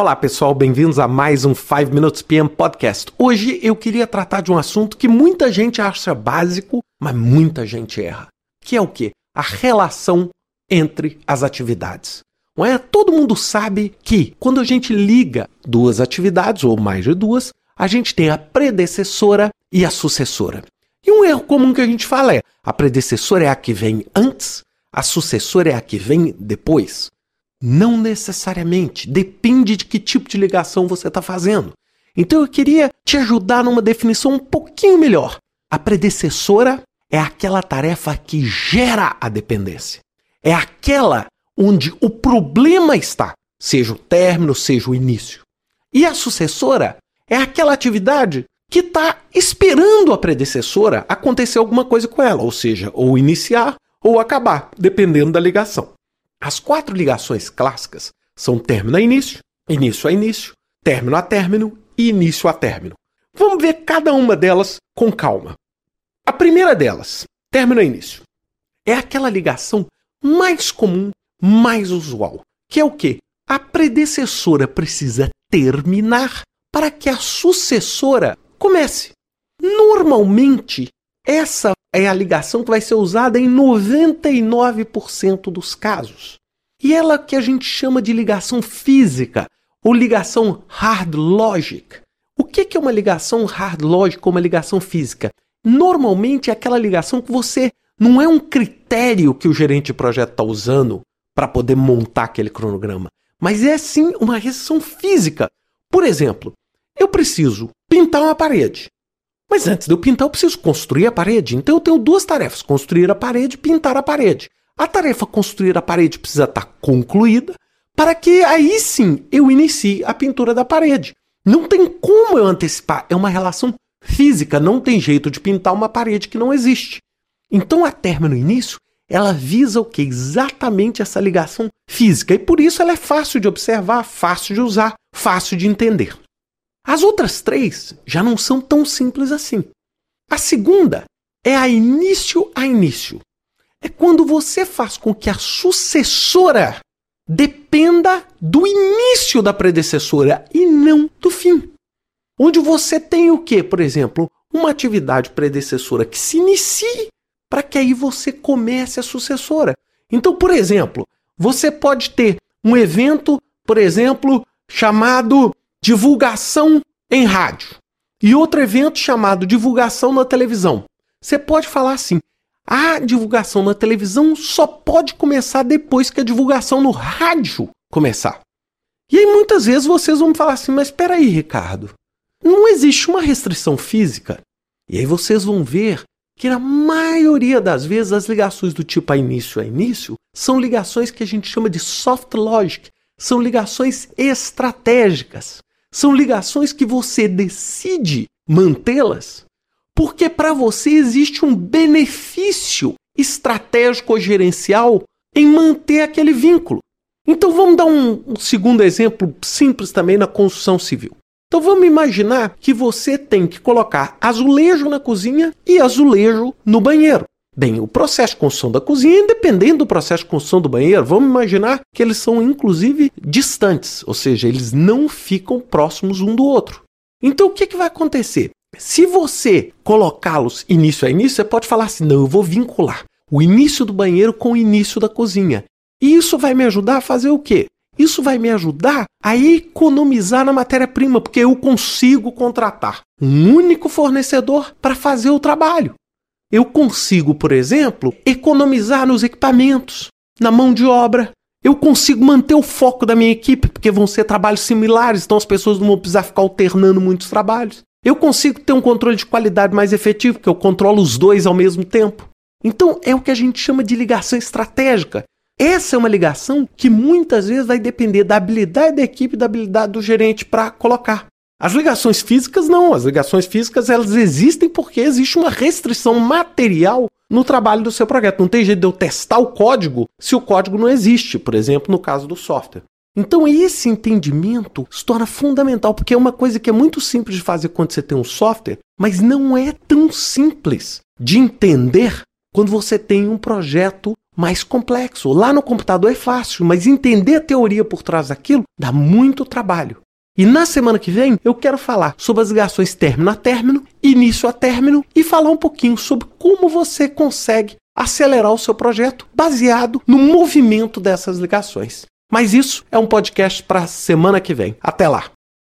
Olá pessoal, bem-vindos a mais um 5 Minutes PM Podcast. Hoje eu queria tratar de um assunto que muita gente acha básico, mas muita gente erra. Que é o quê? A relação entre as atividades. É? Todo mundo sabe que quando a gente liga duas atividades, ou mais de duas, a gente tem a predecessora e a sucessora. E um erro comum que a gente fala é: a predecessora é a que vem antes, a sucessora é a que vem depois. Não necessariamente. Depende de que tipo de ligação você está fazendo. Então eu queria te ajudar numa definição um pouquinho melhor. A predecessora é aquela tarefa que gera a dependência. É aquela onde o problema está, seja o término, seja o início. E a sucessora é aquela atividade que está esperando a predecessora acontecer alguma coisa com ela, ou seja, ou iniciar ou acabar, dependendo da ligação. As quatro ligações clássicas são término a início, início a início, término a término e início a término. Vamos ver cada uma delas com calma. A primeira delas, término a início, é aquela ligação mais comum, mais usual, que é o que? A predecessora precisa terminar para que a sucessora comece. Normalmente, essa é a ligação que vai ser usada em 99% dos casos. E ela que a gente chama de ligação física ou ligação hard logic. O que é uma ligação hard logic ou uma ligação física? Normalmente é aquela ligação que você não é um critério que o gerente de projeto está usando para poder montar aquele cronograma, mas é sim uma restrição física. Por exemplo, eu preciso pintar uma parede. Mas antes de eu pintar, eu preciso construir a parede. Então eu tenho duas tarefas: construir a parede e pintar a parede. A tarefa construir a parede precisa estar concluída para que aí sim eu inicie a pintura da parede. Não tem como eu antecipar, é uma relação física, não tem jeito de pintar uma parede que não existe. Então a término início, ela visa o que? Exatamente essa ligação física e por isso ela é fácil de observar, fácil de usar, fácil de entender. As outras três já não são tão simples assim. A segunda é a início a início. É quando você faz com que a sucessora dependa do início da predecessora e não do fim. Onde você tem o que, por exemplo, uma atividade predecessora que se inicie para que aí você comece a sucessora. Então, por exemplo, você pode ter um evento, por exemplo, chamado divulgação em rádio e outro evento chamado divulgação na televisão. Você pode falar assim: a divulgação na televisão só pode começar depois que a divulgação no rádio começar. E aí muitas vezes vocês vão falar assim: mas espera aí, Ricardo, não existe uma restrição física. E aí vocês vão ver que na maioria das vezes as ligações do tipo a início a início são ligações que a gente chama de soft logic, são ligações estratégicas. São ligações que você decide mantê-las porque para você existe um benefício estratégico ou gerencial em manter aquele vínculo. Então vamos dar um, um segundo exemplo simples também na construção civil. Então vamos imaginar que você tem que colocar azulejo na cozinha e azulejo no banheiro. Bem, o processo de construção da cozinha, independente do processo de construção do banheiro, vamos imaginar que eles são inclusive distantes, ou seja, eles não ficam próximos um do outro. Então o que, que vai acontecer? Se você colocá-los início a início, você pode falar assim: não, eu vou vincular o início do banheiro com o início da cozinha. E isso vai me ajudar a fazer o quê? Isso vai me ajudar a economizar na matéria-prima, porque eu consigo contratar um único fornecedor para fazer o trabalho. Eu consigo, por exemplo, economizar nos equipamentos, na mão de obra. Eu consigo manter o foco da minha equipe, porque vão ser trabalhos similares, então as pessoas não vão precisar ficar alternando muitos trabalhos. Eu consigo ter um controle de qualidade mais efetivo, porque eu controlo os dois ao mesmo tempo. Então, é o que a gente chama de ligação estratégica. Essa é uma ligação que muitas vezes vai depender da habilidade da equipe e da habilidade do gerente para colocar. As ligações físicas não, as ligações físicas elas existem porque existe uma restrição material no trabalho do seu projeto. Não tem jeito de eu testar o código se o código não existe, por exemplo, no caso do software. Então esse entendimento se torna fundamental, porque é uma coisa que é muito simples de fazer quando você tem um software, mas não é tão simples de entender quando você tem um projeto mais complexo. Lá no computador é fácil, mas entender a teoria por trás daquilo dá muito trabalho. E na semana que vem eu quero falar sobre as ligações término a término, início a término e falar um pouquinho sobre como você consegue acelerar o seu projeto baseado no movimento dessas ligações. Mas isso é um podcast para semana que vem. Até lá.